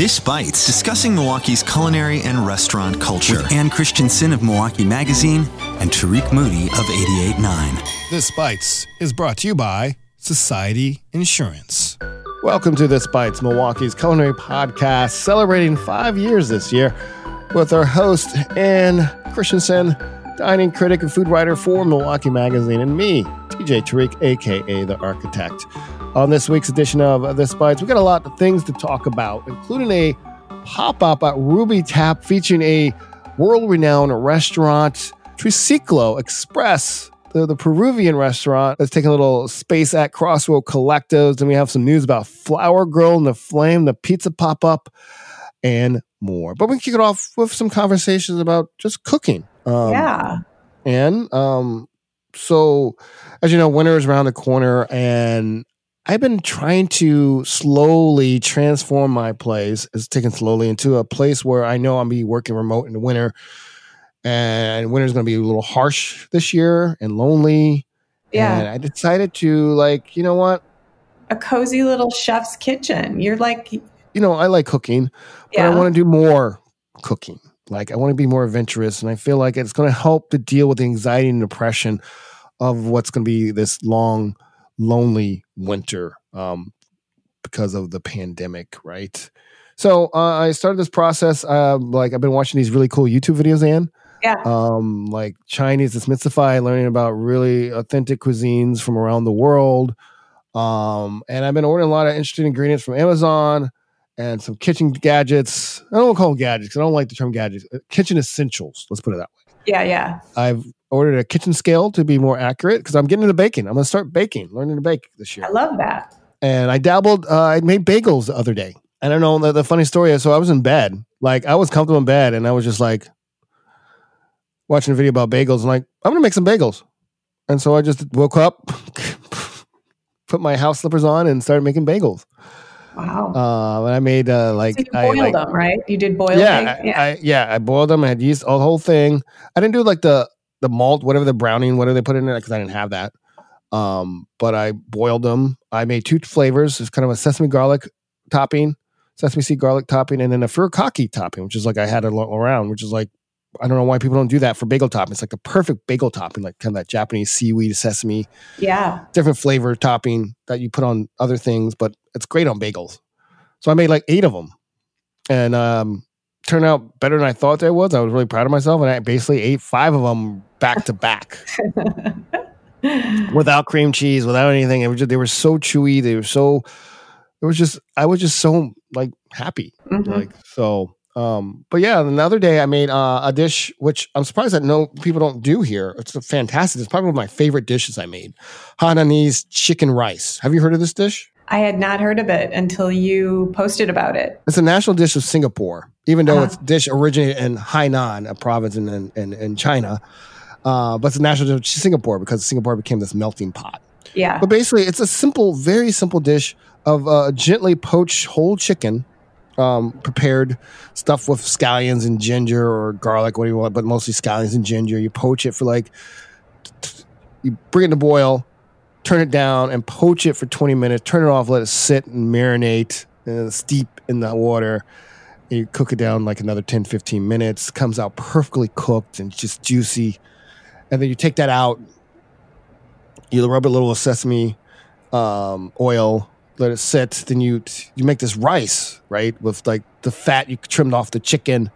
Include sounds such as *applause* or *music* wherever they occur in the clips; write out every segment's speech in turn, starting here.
This Bites, discussing Milwaukee's culinary and restaurant culture. With Ann Christensen of Milwaukee Magazine and Tarik Moody of 88.9. This Bites is brought to you by Society Insurance. Welcome to This Bites, Milwaukee's culinary podcast, celebrating five years this year with our host, Ann Christensen, dining critic and food writer for Milwaukee Magazine, and me, TJ Tariq, aka The Architect. On this week's edition of The Bites, we got a lot of things to talk about, including a pop up at Ruby Tap featuring a world renowned restaurant, Triciclo Express, the, the Peruvian restaurant that's taking a little space at Crossroad Collectives. And we have some news about Flour Girl and the Flame, the pizza pop up, and more. But we can kick it off with some conversations about just cooking. Um, yeah. And um, so, as you know, winter is around the corner, and I've been trying to slowly transform my place. It's taken slowly into a place where I know I'm be working remote in the winter, and winter's going to be a little harsh this year and lonely. Yeah, and I decided to like, you know what? A cozy little chef's kitchen. You're like, you know, I like cooking, but yeah. I want to do more cooking. Like, I want to be more adventurous, and I feel like it's going to help to deal with the anxiety and depression of what's going to be this long lonely winter um, because of the pandemic, right? So uh, I started this process. Uh, like I've been watching these really cool YouTube videos, Ann. Yeah. Um, like Chinese Demystify, learning about really authentic cuisines from around the world. Um, and I've been ordering a lot of interesting ingredients from Amazon and some kitchen gadgets. I don't call them gadgets. I don't like the term gadgets. Uh, kitchen essentials. Let's put it that way. Yeah, yeah. I've ordered a kitchen scale to be more accurate because I'm getting into baking. I'm going to start baking, learning to bake this year. I love that. And I dabbled. Uh, I made bagels the other day. And I don't know the, the funny story is. So I was in bed, like I was comfortable in bed, and I was just like watching a video about bagels. And like I'm going to make some bagels. And so I just woke up, *laughs* put my house slippers on, and started making bagels. Wow. Uh, and I made uh, like so you boiled I, like, them, right? You did boil yeah, yeah. I, yeah, I boiled them. I had yeast, all the whole thing. I didn't do like the the malt, whatever the browning, whatever they put in it, because I didn't have that. Um, but I boiled them. I made two flavors. It's kind of a sesame garlic topping, sesame seed garlic topping, and then a furikake topping, which is like I had it around, which is like I don't know why people don't do that for bagel topping. It's like the perfect bagel topping, like kind of that Japanese seaweed sesame, yeah, different flavor topping that you put on other things, but it's great on bagels. So I made like eight of them, and um, turned out better than I thought they was. I was really proud of myself, and I basically ate five of them back to back, *laughs* without cream cheese, without anything. It was just, they were so chewy. They were so. It was just I was just so like happy, mm-hmm. like so. Um, but yeah, another day I made uh, a dish which I'm surprised that no people don't do here. It's fantastic. It's probably one of my favorite dishes I made. Hainanese chicken rice. Have you heard of this dish? I had not heard of it until you posted about it. It's a national dish of Singapore, even though uh-huh. it's dish originated in Hainan, a province in in, in China. Uh, but it's a national dish of Singapore because Singapore became this melting pot. Yeah. But basically, it's a simple, very simple dish of uh, gently poached whole chicken, um, prepared stuff with scallions and ginger or garlic, what do you want, but mostly scallions and ginger. You poach it for like, you bring it to boil, turn it down and poach it for 20 minutes, turn it off, let it sit and marinate and steep in the water. And you cook it down like another 10, 15 minutes, comes out perfectly cooked and just juicy. And then you take that out, you rub a little sesame um, oil, let it sit. Then you you make this rice, right, with like the fat you trimmed off the chicken,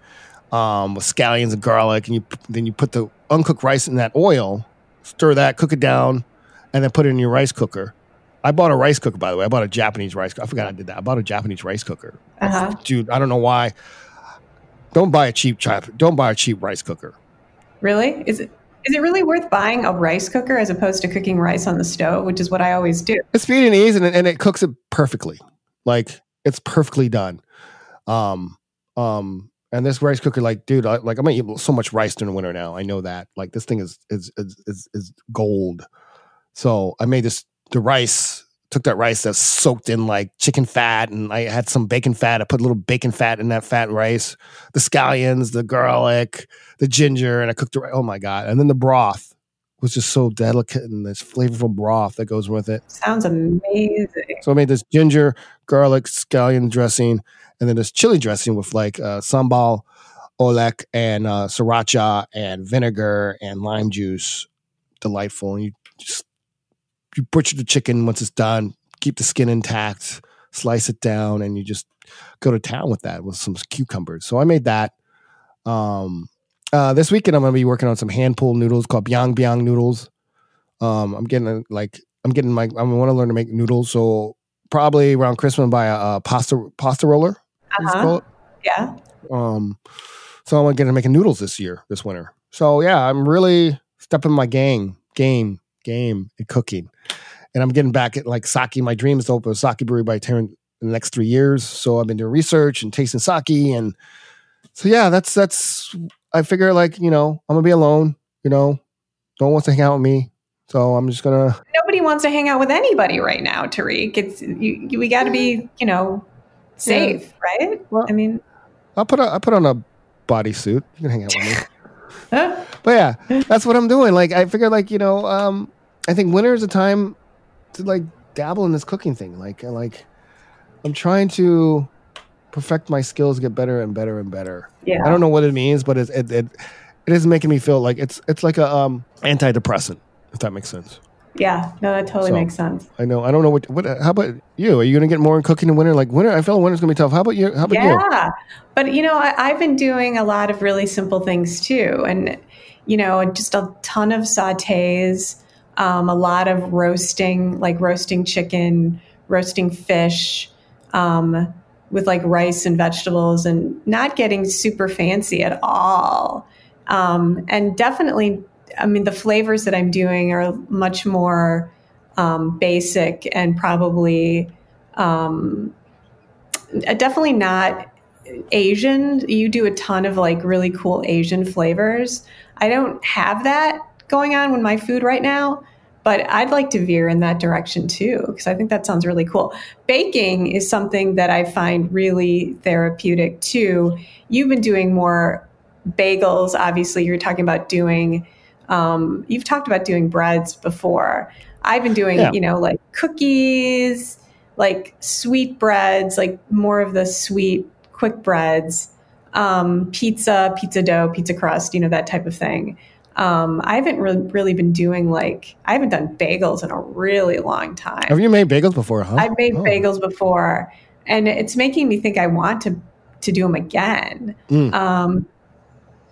um, with scallions and garlic, and you then you put the uncooked rice in that oil, stir that, cook it down, and then put it in your rice cooker. I bought a rice cooker, by the way. I bought a Japanese rice. I forgot I did that. I bought a Japanese rice cooker. Uh-huh. Dude, I don't know why. Don't buy a cheap chop. Don't buy a cheap rice cooker. Really? Is it? Is it really worth buying a rice cooker as opposed to cooking rice on the stove, which is what I always do? It's ease, and, and it cooks it perfectly. Like it's perfectly done. Um, um, and this rice cooker, like, dude, I, like I'm gonna eat so much rice during the winter now. I know that. Like this thing is is is is, is gold. So I made this the rice, took that rice that's soaked in like chicken fat, and I had some bacon fat. I put a little bacon fat in that fat rice, the scallions, the garlic, the ginger, and I cooked the oh my god, and then the broth was just so delicate and this flavorful broth that goes with it. Sounds amazing. So I made this ginger, garlic, scallion dressing, and then this chili dressing with like uh, sambal, oelek, and uh, sriracha, and vinegar and lime juice. Delightful. And you just you butcher the chicken once it's done, keep the skin intact, slice it down, and you just go to town with that with some cucumbers. So I made that. Um, uh, this weekend I'm gonna be working on some hand pulled noodles called Biang Biang noodles. Um, I'm getting a, like I'm getting my I want to learn to make noodles, so probably around Christmas buy a, a pasta pasta roller. Uh-huh. Yeah. Um, so I'm going to make noodles this year, this winter. So yeah, I'm really stepping my game, game, game at cooking, and I'm getting back at like sake. My dream is to open a sake brewery by turn in the next three years. So I've been doing research and tasting sake, and so yeah, that's that's. I figure like you know I'm gonna be alone. You know, no one wants to hang out with me, so I'm just gonna. Nobody wants to hang out with anybody right now, Tarik. It's you, you, we got to be, you know, safe, right? Well- I mean, I'll put a, I put on a bodysuit. You can hang out with me. Huh? but yeah, that's what I'm doing. Like I figured, like you know, um, I think winter is a time to like dabble in this cooking thing. Like, like I'm trying to perfect my skills, get better and better and better. yeah, I don't know what it means, but it it it, it is making me feel like it's it's like a um antidepressant, if that makes sense. Yeah. No, that totally So- makes sense. I know. I don't know what. What? How about you? Are you going to get more in cooking in winter? Like winter, I feel winter's going to be tough. How about you? How about you? Yeah, but you know, I, I've been doing a lot of really simple things too, and you know, just a ton of sautés, um, a lot of roasting, like roasting chicken, roasting fish, um, with like rice and vegetables, and not getting super fancy at all. Um, and definitely, I mean, the flavors that I'm doing are much more um, basic and probably. Um, definitely not Asian. You do a ton of like really cool Asian flavors. I don't have that going on with my food right now, but I'd like to veer in that direction too because I think that sounds really cool. Baking is something that I find really therapeutic too. You've been doing more bagels. Obviously, you're talking about doing. Um, you've talked about doing breads before. I've been doing, Yeah. you know, like cookies, like sweet breads, like more of the sweet, quick breads, um, pizza, pizza dough, pizza crust, you know, that type of thing. Um, I haven't really, really been doing like, I haven't done bagels in a really long time. Have you made bagels before? Huh? I've made Oh. bagels before, and it's making me think I want to to do them again. Mm. Um,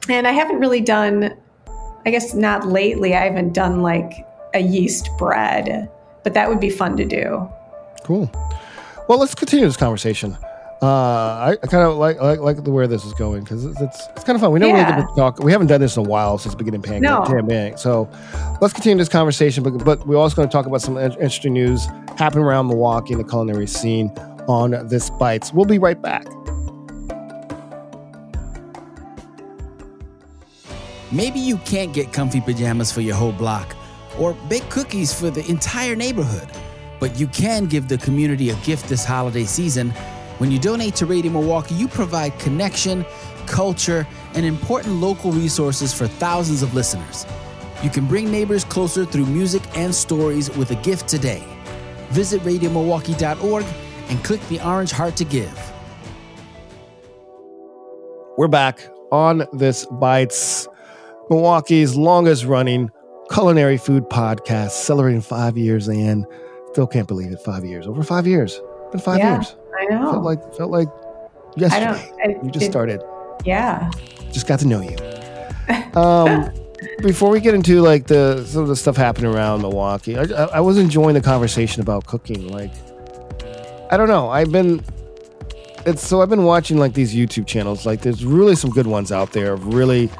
and I haven't really done, I guess not lately. I haven't done like a yeast bread, but that would be fun to do. Cool. Well, let's continue this conversation. Uh, I, I kind of like, like like the where this is going because it's, it's it's kind of fun. We don't Yeah. really talk. We haven't done this in a while since beginning pandemic. No. pandemic. So let's continue this conversation. But but we're also going to talk about some interesting news happening around Milwaukee and the culinary scene on this bites. We'll be right back. Maybe you can't get comfy pajamas for your whole block or bake cookies for the entire neighborhood, but you can give the community a gift this holiday season. When you donate to Radio Milwaukee, you provide connection, culture, and important local resources for thousands of listeners. You can bring neighbors closer through music and stories with a gift today. Visit radiomilwaukee.org and click the orange heart to give. We're back on this bites, Milwaukee's longest running culinary food podcast, celebrating five years and still can't believe it. Five years, over five years, been five Yeah. years. I know. Felt like felt like I yesterday. don't. I, You just it- started. Yeah. Just got to know you. *laughs* Um, before we get into like the some of the stuff happening around Milwaukee, I, I, I was enjoying the conversation about cooking. Like, I don't know. I've been it's so I've been watching like these YouTube channels. Like, there's really some good ones out there of really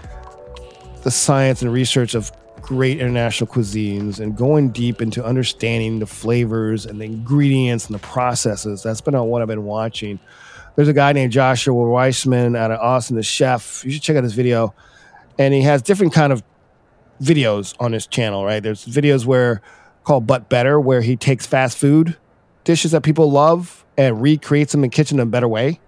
the science and research of great international cuisines and going deep into understanding the flavors and the ingredients and the processes. That's been what I've been watching. There's a guy named Joshua Weissman out of Austin, the chef. You should check out his video. And he has different kind of videos on his channel, right? There's videos where called But Better, where he takes fast food dishes that people love and recreates them in the kitchen in a better way.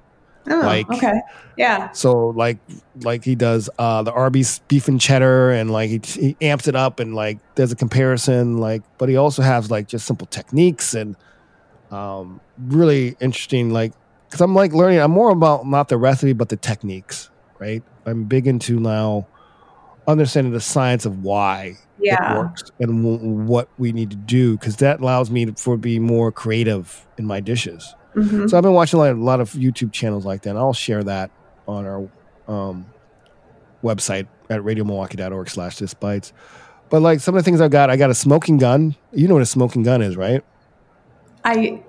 Oh, like okay. Yeah. so like like he does uh the Arby's beef and cheddar and like he, he amps it up and like there's a comparison like but he also has like just simple techniques and um really interesting like because I'm like learning I'm more about not the recipe but the techniques right I'm big into now understanding the science of why it Yeah. works and w- what we need to do because that allows me to for be more creative in my dishes Mhm. so I've been watching like a lot of YouTube channels like that. And I'll share that on our um, website at radiomilwaukee.org slash this bites. But like some of the things I've got, I got a smoking gun. You know what a smoking gun is, right? I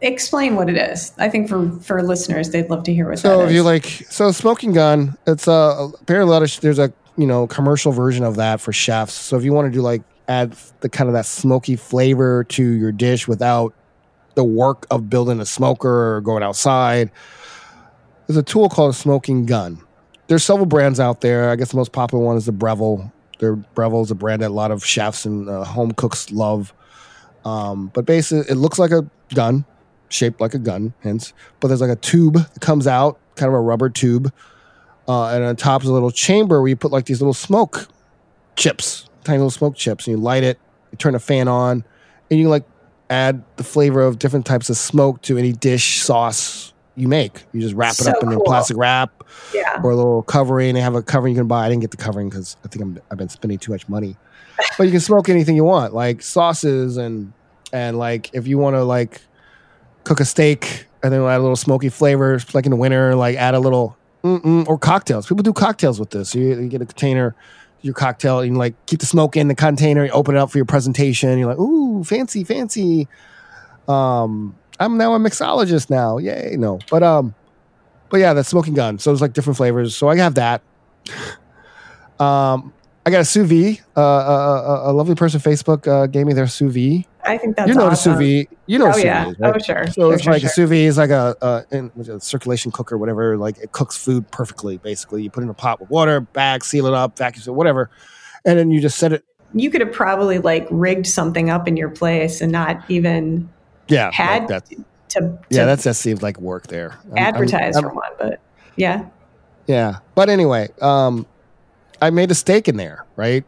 explain what it is. I think for for listeners, they'd love to hear what So if you like, so smoking gun, it's a apparently a lot of there's a you know commercial version of that for chefs. So if you want to do like add the kind of that smoky flavor to your dish without the work of building a smoker or going outside, there's a tool called a smoking gun. There's several brands out there. I guess the most popular one is the Breville. Their Breville is a brand that a lot of chefs and uh, home cooks love. Um, but basically, it looks like a gun, shaped like a gun, hence. But there's like a tube that comes out, kind of a rubber tube, uh, and on top is a little chamber where you put like these little smoke chips, tiny little smoke chips, and you light it. You turn a fan on, and you like add the flavor of different types of smoke to any dish sauce you make. You just wrap it So up in a plastic wrap yeah. or a little covering. They have a covering you can buy. I didn't get the covering because I think I'm, I've been spending too much money. *laughs* But you can smoke anything you want, like sauces and and like if you want to like cook a steak and then add a little smoky flavor, like in the winter, like add a little or cocktails. People do cocktails with this. You, you get a container, your cocktail, and like keep the smoke in the container. You open it up for your presentation. You're like, ooh, fancy, fancy. Um, I'm now a mixologist now. Yay, no, but um, but yeah, that's smoking gun. So there's like different flavors. So I have that. Um, I got a sous vide. Uh, a, a, a lovely person Facebook uh, gave me their sous vide. I think that's you know awesome. the sous vide. You know Oh sous yeah. vide is, right? Oh sure. So Sure, it's sure, like a sure. sous vide is like a, a, in, a circulation cooker, whatever. Like it cooks food perfectly. Basically, you put in a pot with water, bag, seal it up, vacuum it, whatever, and then you just set it. You could have probably like rigged something up in your place and not even Yeah, had like that. to, to Yeah, that's that seemed like work there. I'm- I'm- advertise I'm- for one, but yeah. Yeah, but anyway, um, I made a steak in there, right?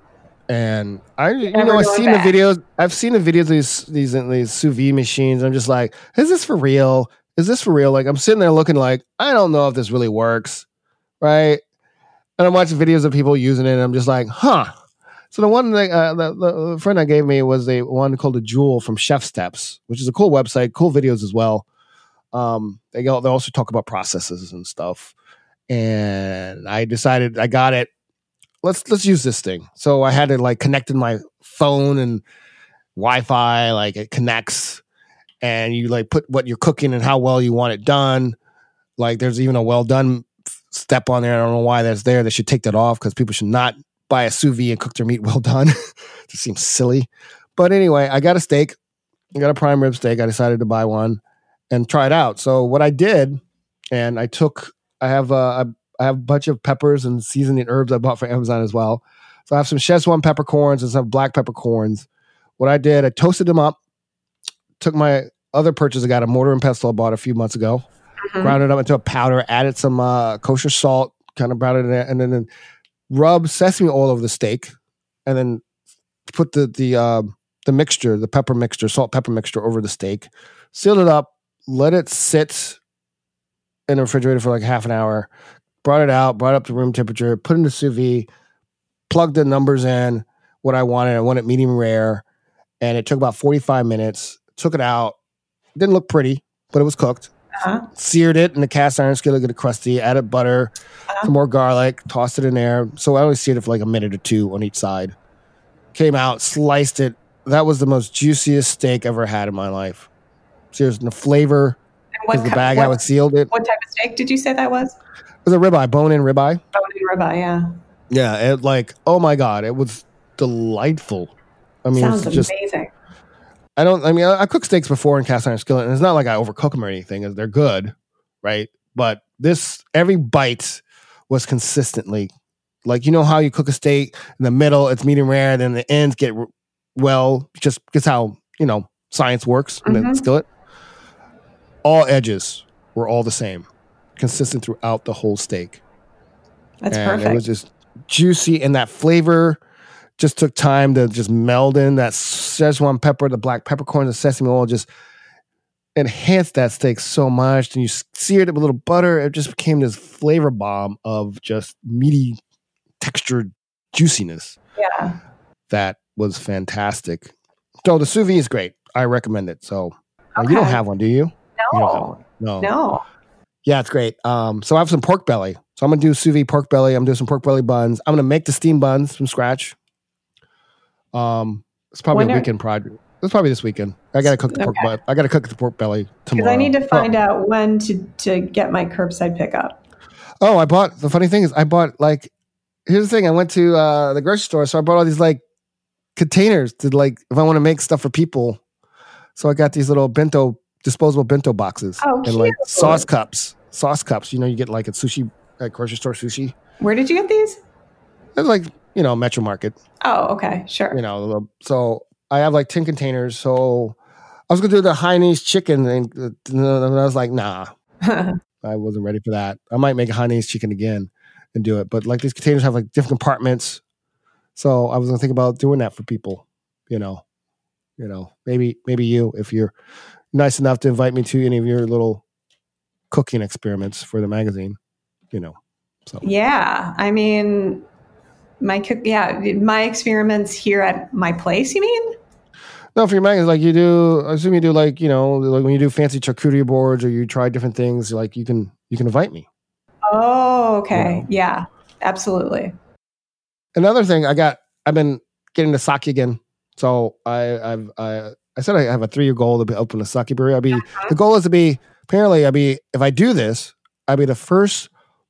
And I, you Never know, I've seen back. the videos. I've seen the videos of these these these sous vide machines. I'm just like, is this for real? Is this for real? Like, I'm sitting there looking like, I don't know if this really works, right? And I'm watching videos of people using it, and I'm just like, huh. So the one that uh, the, the friend I gave me was a one called a Joule from ChefSteps, which is a cool website, cool videos as well. Um, they go, they also talk about processes and stuff and I decided I got it. Let's let's use this thing. So I had to like connect in my phone and Wi-Fi, like it connects, and you like put what you're cooking and how well you want it done. Like there's even a well done step on there. I don't know why that's there. They should take that off because people should not buy a sous vide and cook their meat well done. *laughs* Just seems silly. But anyway, I got a steak. I got a prime rib steak. I decided to buy one and try it out. So what I did, and I took I have uh, I have a bunch of peppers and seasoning herbs I bought from Amazon as well. So I have some Szechuan peppercorns and some black peppercorns. What I did, I toasted them up. Took my other purchase I got a mortar and pestle I bought a few months ago. Mhm. Ground it up into a powder. Added some uh, kosher salt, kind of browned it in there, and then, then rub sesame oil over the steak, and then put the the uh, the mixture, the pepper mixture, salt pepper mixture over the steak. Sealed it up. Let it sit in the refrigerator for like half an hour. Brought it out, brought it up to room temperature, put it in the sous vide, plugged the numbers in, what I wanted. I wanted medium rare, and it took about 45 minutes. Took it out. Didn't look pretty, but it was cooked. Uh-huh. Seared it in the cast iron skillet, get it crusty, added butter, Uh-huh. some more garlic, tossed it in there. So I only seared it for like a minute or two on each side. Came out, sliced it. That was the most juiciest steak I've ever had in my life. Seriously, the flavor, And what, because the bag how it sealed it. what type of steak did you say that was? It was a ribeye, bone in ribeye. Bone and ribeye, yeah. Yeah, it like oh my god, it was delightful. I mean, Sounds just amazing. I don't. I mean, I, I cooked steaks before in cast iron skillet, and it's not like I overcook them or anything. They're good, right? But this every bite was consistently like you know how you cook a steak in the middle, it's medium rare, then the ends get well, just just how you know science works in the Mhm. skillet. All edges were all the same, consistent throughout the whole steak. That's and perfect. It was just juicy, and that flavor just took time to just meld in. That Szechuan pepper, the black peppercorns, the sesame oil just enhanced that steak so much. And you seared it with a little butter. It just became this flavor bomb of just meaty, textured juiciness. yeah. That was fantastic. So the sous vide is great. I recommend it. So uh, you don't have one, do you? You No. one. No. No. Yeah, it's great. Um, so I have some pork belly. So I'm gonna do sous vide pork belly. I'm doing some pork belly buns. I'm gonna make the steam buns from scratch. Um, it's probably When a are- weekend project. It's probably this weekend. I gotta cook the pork Okay. butt. I gotta cook the pork belly tomorrow. Because. I need to find oh. out when to, to get my curbside pickup. Oh, I bought. The funny thing is, I bought like. Here's the thing. I went to uh, the grocery store, so I bought all these like containers to like if I want to make stuff for people. So I got these little bento disposable bento boxes Oh, and like sauce cups. Sauce cups. You know, you get like at sushi at grocery store sushi. Where did you get these? It's like you know Metro Market. Oh, okay. Sure. You know, so I have like ten containers. So I was gonna do the Hainanese chicken, and, uh, and I was like, nah, *laughs* I wasn't ready for that. I might make a Hainanese chicken again and do it, but like these containers have like different compartments. So I was gonna think about doing that for people. You know, you know, maybe maybe you if you're nice enough to invite me to any of your little cooking experiments for the magazine. You know, so yeah. I mean, my cook, yeah, my experiments here at my place, you mean? No, for your magazine, like you do. I assume you do like you know, like when you do fancy charcuterie boards or you try different things. Like you can you can invite me. Oh, okay. Yeah. Yeah, absolutely. Another thing, I got. I've been getting the sake again. So I I've I I said I have a three year goal to be open a sake brewery. I'll be uh-huh. the goal is to be apparently I'll be if I do this, I'll be the first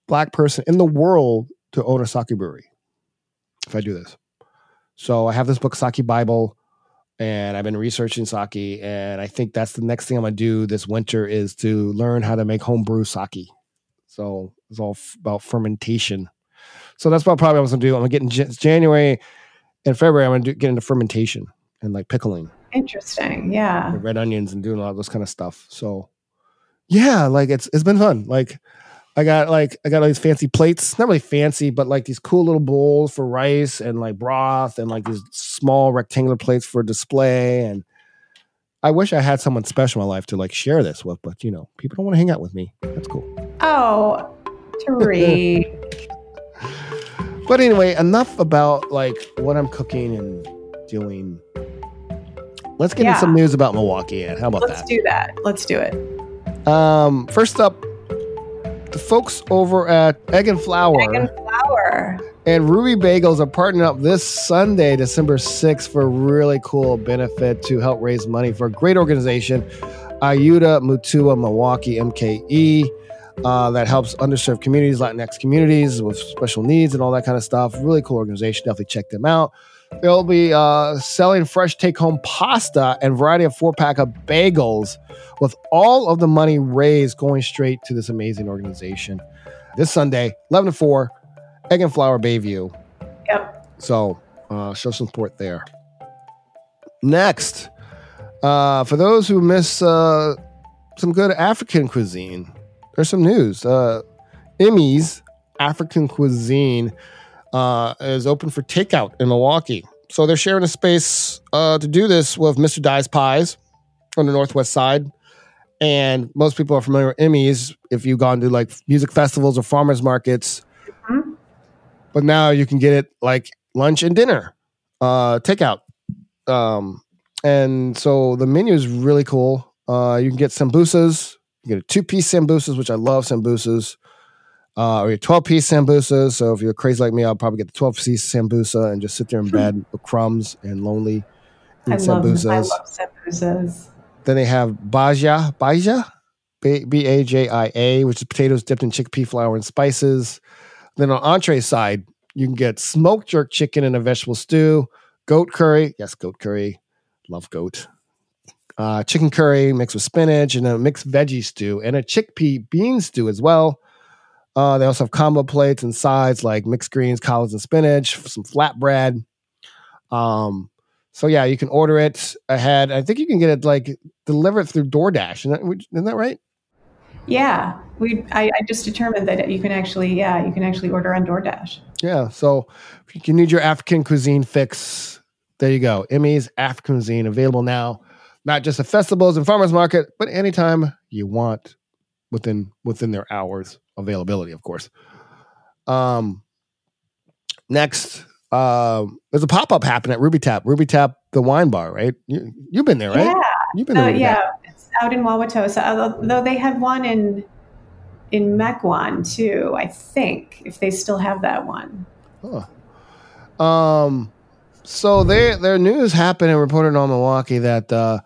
black person in the world to own a sake brewery. If I do this, so I have this book Sake Bible. and I've been researching sake, and I think that's the next thing I'm gonna do this winter is to learn how to make homebrew sake. So it's all f- about fermentation. So that's what probably I was gonna do. I'm gonna get in Jan- January and February. I'm gonna do, get into fermentation and like pickling Interesting. Yeah. red onions and doing a lot of this kind of stuff. So yeah, like it's it's been fun. Like I got like I got all these fancy plates, not really fancy, but like these cool little bowls for rice and like broth and like these small rectangular plates for display. And I wish I had someone special in my life to like share this with, but you know, people don't want to hang out with me. That's cool. Oh, Tarik. *laughs* *laughs* But anyway, enough about like what I'm cooking and doing. Let's get Yeah. into some news about Milwaukee. Ann. How about that? Let's do that. Let's do it. Um, first up, the folks over at Egg and Flour Egg and flour. and Ruby Bagels are partnering up this Sunday, December 6th, for a really cool benefit to help raise money for a great organization, Ayuda Mutua Milwaukee MKE, uh, that helps underserved communities, Latinx communities with special needs and all that kind of stuff. Really cool organization. Definitely check them out. They'll be uh, selling fresh take home pasta and variety of four pack of bagels with all of the money raised going straight to this amazing organization. This Sunday, 11 to 4, Egg and Flour Bayview. Yep. So uh, show some support there. Next, uh, for those who miss uh, some good African cuisine, there's some news. Uh, Emmy's African Cuisine uh, is open for takeout in Milwaukee. So they're sharing a space uh, to do this with Mr. Dye's Pies on the northwest side. And most people are familiar with Emmy's if you've gone to like music festivals or farmers markets. Mhm. But now you can get it like lunch and dinner, uh, takeout. Um, and so the menu is really cool. Uh, you can get sambusas. You get a two piece sambusas, which I love sambusas. Uh, or your 12 piece sambusas. So if you're crazy like me, I'll probably get the 12 piece sambusa and just sit there in bed with crumbs and lonely. I eat love, I sambusas. love sambusas. Then they have baja, baja, B A J I A, which is potatoes dipped in chickpea flour and spices. Then on entree side, you can get smoked jerk chicken in a vegetable stew, goat curry. Yes, goat curry. Love goat. Uh, chicken curry mixed with spinach and a mixed veggie stew and a chickpea bean stew as well. Uh, they also have combo plates and sides like mixed greens, collards, and spinach, some flatbread. Um, so yeah, you can order it ahead. I think you can get it like delivered through DoorDash. Isn't that, isn't that right? Yeah, we. I, I just determined that you can actually, yeah, you can actually order on DoorDash. Yeah. So if you need your African cuisine fix, there you go. Emmy's African cuisine available now, not just at festivals and farmers market, but anytime you want within within their hours availability, of course. Um, next, um, there's a pop up happening at Ruby Tap, Ruby Tap, the wine bar, right? You, you've been there, right? Yeah, You've been uh, there. yeah, it's out in Wauwatosa. Although they had one in in Mequon too, I think, if they still have that one. Huh. Um, so they their news happened and reported on Milwaukee that uh,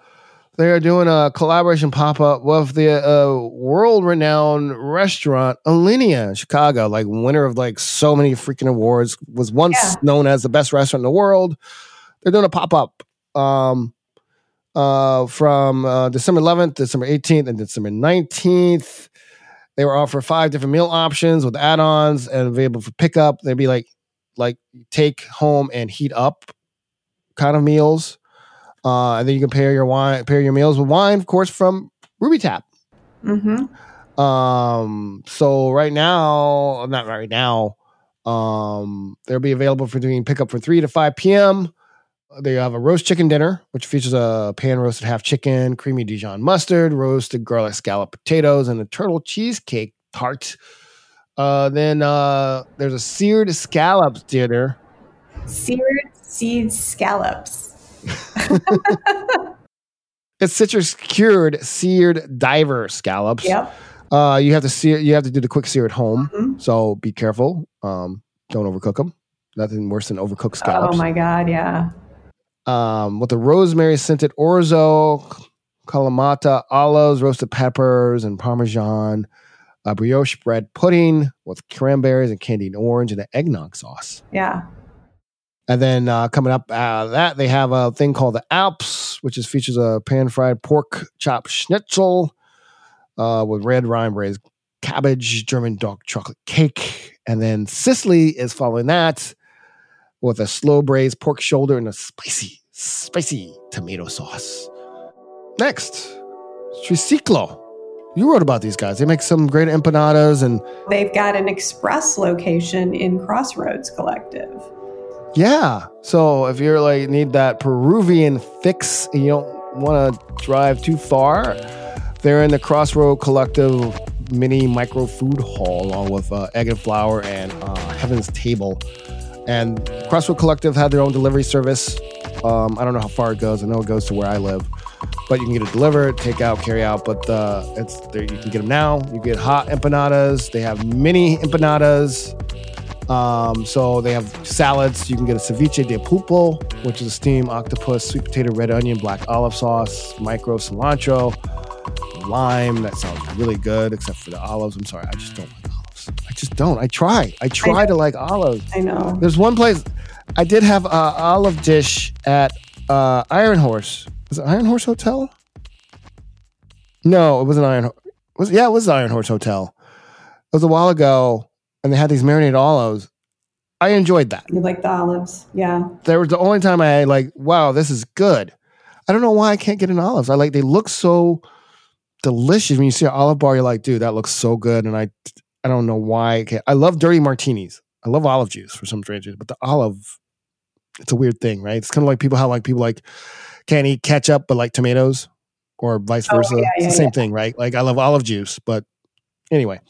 they are doing a collaboration pop up with the uh, world renowned restaurant Alinea in Chicago, like winner of like so many freaking awards, was once Yeah. known as the best restaurant in the world. They're doing a pop up um, uh, from uh, December 11th, December 18th, and December 19th. They were offered five different meal options with add-ons and available for pickup. They'd be like like take home and heat up kind of meals. Uh, and then you can pair your wine, pair your meals with wine, of course, from Ruby Tap. Mm-hmm. Um, so right now, not right now, um, they'll be available for doing pickup from 3 to 5 p.m. They have a roast chicken dinner, which features a pan roasted half chicken, creamy Dijon mustard, roasted garlic scallop potatoes, and a turtle cheesecake tart. Uh, then uh, there's a seared scallops dinner. Seared seed scallops. It's citrus cured seared diver scallops. Yep. Uh, you have to sear. You have to do the quick sear at home. Mhm. So be careful. Um, don't overcook them. Nothing worse than overcooked scallops. Oh my god, yeah. Um, with the rosemary scented orzo, kalamata, olives, roasted peppers, and parmesan. A brioche bread pudding with cranberries and candied orange and an eggnog sauce. Yeah. And then uh, coming up out of that, they have a thing called the Alps, which is features a pan fried pork chop schnitzel uh, with red rye braised cabbage, German dark chocolate cake. And then Sicily is following that with a slow braised pork shoulder and a spicy, spicy tomato sauce. Next, Triciclo. You wrote about these guys. They make some great empanadas and They've got an express location in Crossroads Collective. Yeah. So if you're like need that Peruvian fix, and you don't want to drive too far, they're in the Crossroad Collective mini micro food hall along with uh, Egg and Flour and uh, Heaven's Table. And Crossroad Collective had their own delivery service. Um, I don't know how far it goes. I know it goes to where I live, but you can get it delivered, take out, carry out. But uh, it's there. You can get them now. You get hot empanadas. They have mini empanadas. Um, so they have salads. You can get a ceviche de pulpo, which is a steamed octopus, sweet potato, red onion, black olive sauce, micro cilantro, lime. That sounds really good, except for the olives. I'm sorry, I just don't like olives. I just don't. I try. I try to like olives. I know. There's one place I did have a olive dish at uh, Iron Horse. Was it Iron Horse Hotel? No, it wasn't Iron. Ho- Was yeah, it was Iron Horse Hotel. It was a while ago, and they had these marinated olives. I enjoyed that. You like the olives. Yeah. There was the only time I like, wow, this is good. I don't know why I can't get an olives. I like they look so delicious when you see an olive bar. You're like, dude, that looks so good, and I, I don't know why. I, can't. I love dirty martinis. I love olive juice for some strange reason, but the olive, it's a weird thing, right? It's kind of like people how like people like can't eat ketchup but like tomatoes, or vice Oh, versa. yeah, it's the yeah, same yeah. thing, right? Like I love olive juice, but anyway.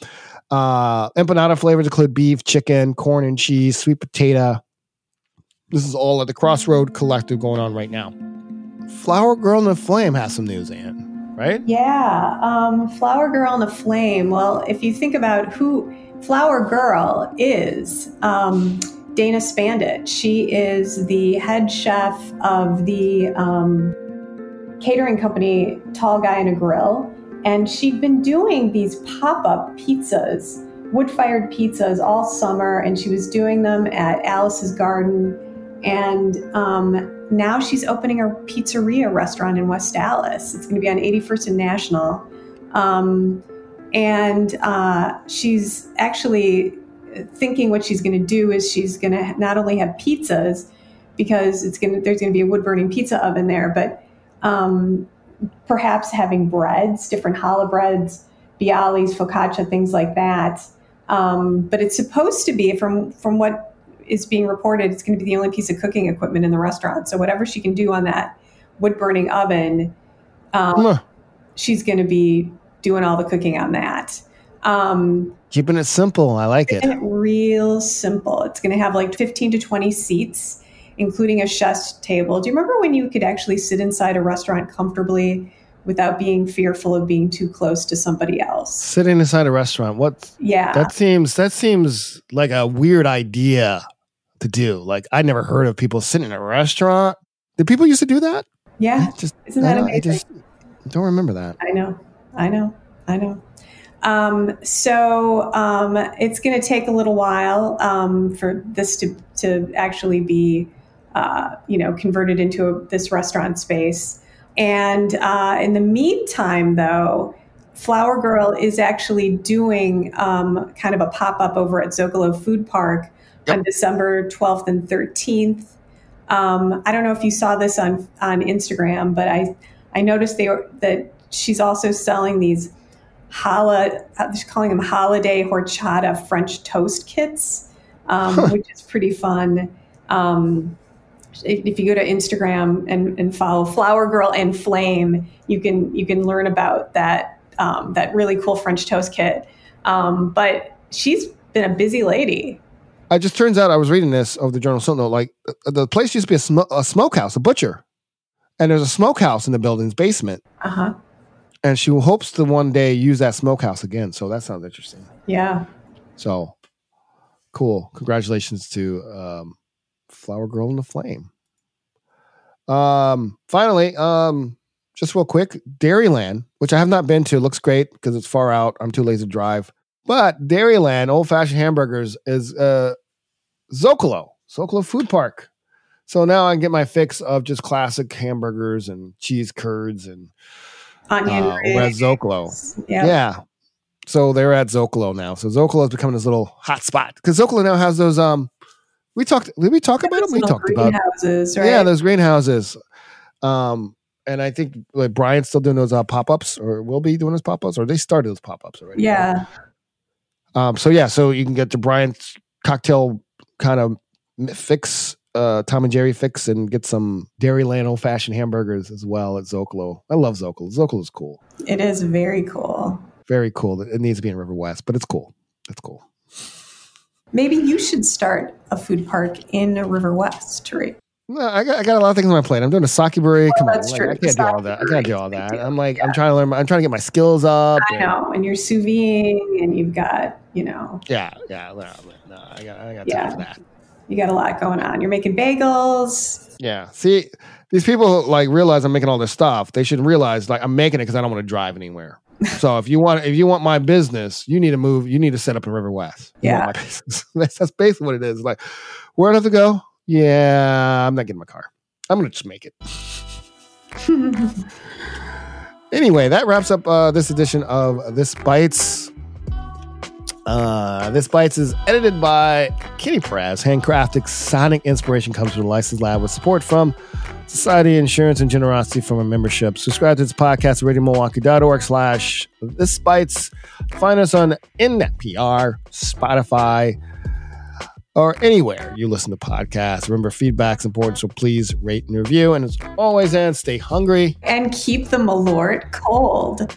Uh, empanada flavors include beef, chicken, corn and cheese, sweet potato. This is all at the Crossroad Collective going on right now. Flour Girl in the Flame has some news, Ann, right? Yeah. Um, Flour Girl in the Flame. Well, if you think about who Flour Girl is, um, Dana Spandet. She is the head chef of the um, catering company Tall Guy in a Grill. And she'd been doing these pop up pizzas, wood fired pizzas all summer. And she was doing them at Alice's Garden. And um, now she's opening a pizzeria restaurant in West Allis. It's going to be on 81st and National. Um, and uh, she's actually thinking what she's going to do is she's going to not only have pizzas because it's going to there's going to be a wood burning pizza oven there, but um, perhaps having breads, different challah breads, bialys, focaccia, things like that. Um, but it's supposed to be from from what is being reported, it's going to be the only piece of cooking equipment in the restaurant. So whatever she can do on that wood burning oven, um, she's going to be doing all the cooking on that. Um, Keeping it simple. I like it. and real simple. It's going to have like 15 to 20 seats, including a chef's table. Do you remember when you could actually sit inside a restaurant comfortably without being fearful of being too close to somebody else? Sitting inside a restaurant. What Yeah. that seems that seems like a weird idea to do. Like I never heard of people sitting in a restaurant. Did people used to do that? yeah. I just Isn't I that I amazing? just don't remember that. I know, I know, I know. Um, so um, it's going to take a little while um, for this to to actually be, uh, you know, converted into a, this restaurant space. And uh, in the meantime, though, Flour Girl is actually doing um, kind of a pop up over at Zocalo Food Park on December twelfth and thirteenth. Um, I don't know if you saw this on on Instagram, but I I noticed they were, that she's also selling these holla, she's calling them holiday horchata French toast kits, um, which is pretty fun. Um, if you go to Instagram and, and follow Flour Girl and Flame, you can you can learn about that um, that really cool French toast kit. Um, but she's been a busy lady. It just turns out I was reading this of the Journal Sentinel. Like the place used to be a, sm- a smokehouse, a butcher, and there's a smokehouse in the building's basement. Uh huh. And she hopes to one day use that smokehouse again. So that sounds interesting. Yeah. So cool. Congratulations to um, Flour Girl in the Flame. Um, finally, um, just real quick, Dairyland, which I have not been to, looks great because it's far out. I'm too lazy to drive. But Dairyland, old fashioned hamburgers, is uh, Zocalo, Zocalo Food Park. So now I can get my fix of just classic hamburgers and cheese curds and Onion uh, over at. Zocalo. Yeah. Yeah. So they're at Zocalo now. So Zocalo is becoming this little hot spot because Zocalo now has those. Um, we talked. Did we talk about them? We talked about. greenhouses, right? Yeah, those greenhouses. Um, and I think like Bryant's still doing those uh, pop ups, or will be doing those pop ups, or they started those pop ups already. yeah. Um. So yeah. So you can get to Bryant's cocktail kind of fix, uh, Tom and Jerry fix, and get some Dairyland old fashioned hamburgers as well at Zocalo. I love Zocalo. Zocalo is cool. It is very cool. Very cool. It needs to be in River West, but it's cool. It's cool. Maybe you should start a food park in River West, Tarik. No, I got, I got a lot of things on my plate. I'm doing a sake brewery. Oh, Come on, like. I can't do all that. I can't do all is a big that. I'm like, I'm trying to learn. I'm trying to get my skills up. I and- know, and you're sous videing, and you've got, you know, Yeah, yeah. No, no, I got, I got Yeah. time for that. you got a lot going on. You're making bagels. Yeah. See, these people like realize I'm making all this stuff. They should realize like I'm making it because I don't want to drive anywhere. So if you want, if you want my business, you need to move. You need to set up in River West. You Yeah. *laughs* that's, that's basically what it is. Like, where do I have to go? Yeah, I'm not getting my car. I'm gonna just make it. *laughs* Anyway, that wraps up uh, this edition of This Bites. Uh, this Bites is edited by Kenny Praz. Handcrafted sonic inspiration comes from the License Lab with support from Society Insurance and generosity from our membership. Subscribe to this podcast at radiomilwaukee.org slash This Bites. Find us on NPR, Spotify, or anywhere you listen to podcasts. Remember, feedback's important, so please rate and review. And as always, and stay hungry. and keep the malort cold.